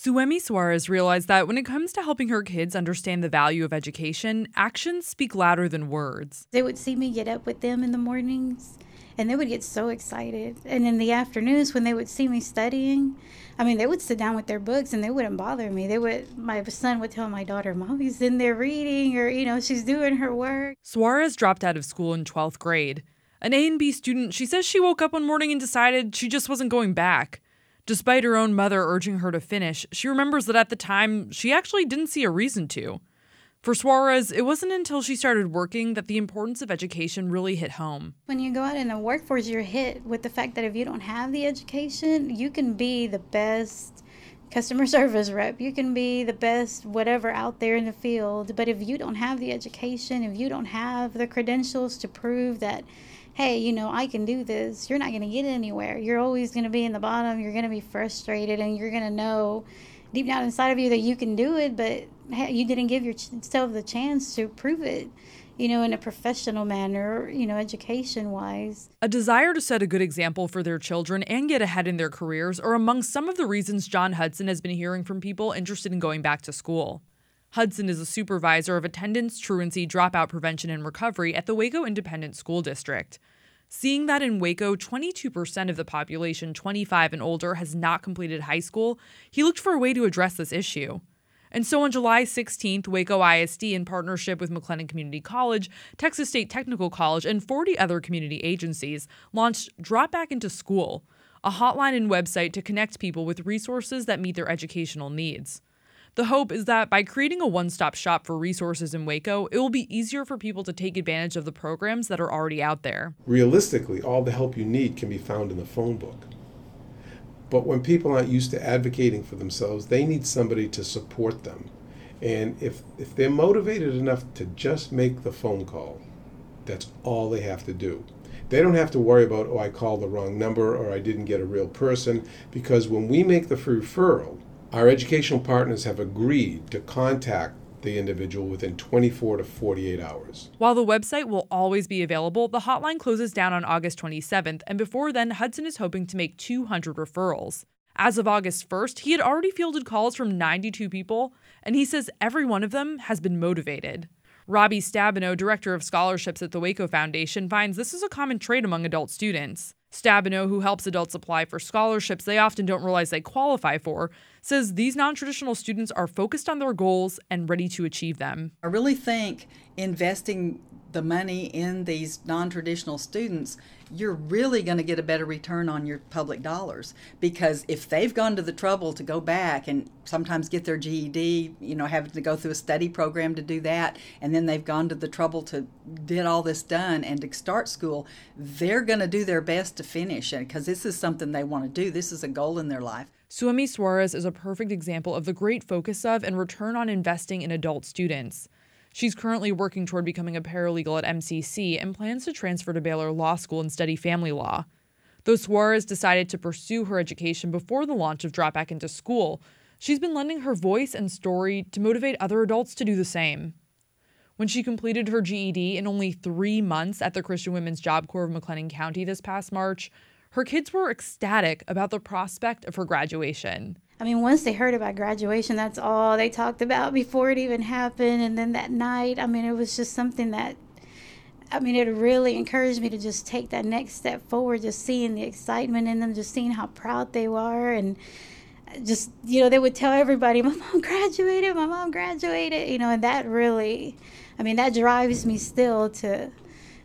Suemi Suarez realized that when it comes to helping her kids understand the value of education, actions speak louder than words. They would see me get up with them in the mornings and they would get so excited. And in the afternoons, when they would see me studying, I mean, they would sit down with their books and they wouldn't bother me. They would, my son would tell my daughter, Mommy's in there reading or, you know, she's doing her work. Suarez dropped out of school in 12th grade. An A and B student, she says she woke up one morning and decided she just wasn't going back. Despite her own mother urging her to finish, she remembers that at the time, she actually didn't see a reason to. For Suarez, it wasn't until she started working that the importance of education really hit home. When you go out in the workforce, you're hit with the fact that if you don't have the education, you can be the best customer service rep, you can be the best whatever out there in the field. But if you don't have the education, if you don't have the credentials to prove that hey, you know, I can do this, you're not going to get anywhere. You're always going to be in the bottom. You're going to be frustrated and you're going to know deep down inside of you that you can do it, but hey, you didn't give yourself the chance to prove it you know, in a professional manner, you know, education wise. A desire to set a good example for their children and get ahead in their careers are among some of the reasons John Hudson has been hearing from people interested in going back to school. Hudson is a supervisor of attendance, truancy, dropout prevention, and recovery at the Waco Independent School District. Seeing that in Waco, 22% of the population 25 and older has not completed high school, he looked for a way to address this issue. And so on July 16th, Waco ISD, in partnership with McLennan Community College, Texas State Technical College, and 40 other community agencies, launched Drop Back into School, a hotline and website to connect people with resources that meet their educational needs. The hope is that by creating a one stop shop for resources in Waco, it will be easier for people to take advantage of the programs that are already out there. Realistically, all the help you need can be found in the phone book. But when people aren't used to advocating for themselves, they need somebody to support them. And if, if they're motivated enough to just make the phone call, that's all they have to do. They don't have to worry about, oh, I called the wrong number or I didn't get a real person, because when we make the referral, our educational partners have agreed to contact the individual within 24 to 48 hours. While the website will always be available, the hotline closes down on August 27th, and before then, Hudson is hoping to make 200 referrals. As of August 1st, he had already fielded calls from 92 people, and he says every one of them has been motivated. Robbie Stabino, director of scholarships at the Waco Foundation, finds this is a common trait among adult students. Stabino, who helps adults apply for scholarships they often don't realize they qualify for, says these non traditional students are focused on their goals and ready to achieve them. I really think investing the money in these non traditional students, you're really going to get a better return on your public dollars. Because if they've gone to the trouble to go back and sometimes get their GED, you know, having to go through a study program to do that, and then they've gone to the trouble to get all this done and to start school, they're going to do their best to finish because this is something they want to do. This is a goal in their life. Suemi Suarez is a perfect example of the great focus of and return on investing in adult students. She's currently working toward becoming a paralegal at MCC and plans to transfer to Baylor Law School and study family law. Though Suarez decided to pursue her education before the launch of Drop Back into School, she's been lending her voice and story to motivate other adults to do the same. When she completed her GED in only three months at the Christian Women's Job Corps of McLennan County this past March, her kids were ecstatic about the prospect of her graduation. I mean, once they heard about graduation, that's all they talked about before it even happened. And then that night, I mean, it was just something that, I mean, it really encouraged me to just take that next step forward, just seeing the excitement in them, just seeing how proud they were. And just, you know, they would tell everybody, my mom graduated, my mom graduated, you know, and that really, I mean, that drives me still to,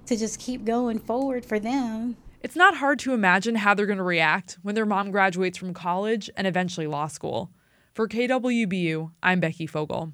to just keep going forward for them. It's not hard to imagine how they're going to react when their mom graduates from college and eventually law school. For KWBU, I'm Becky Fogel.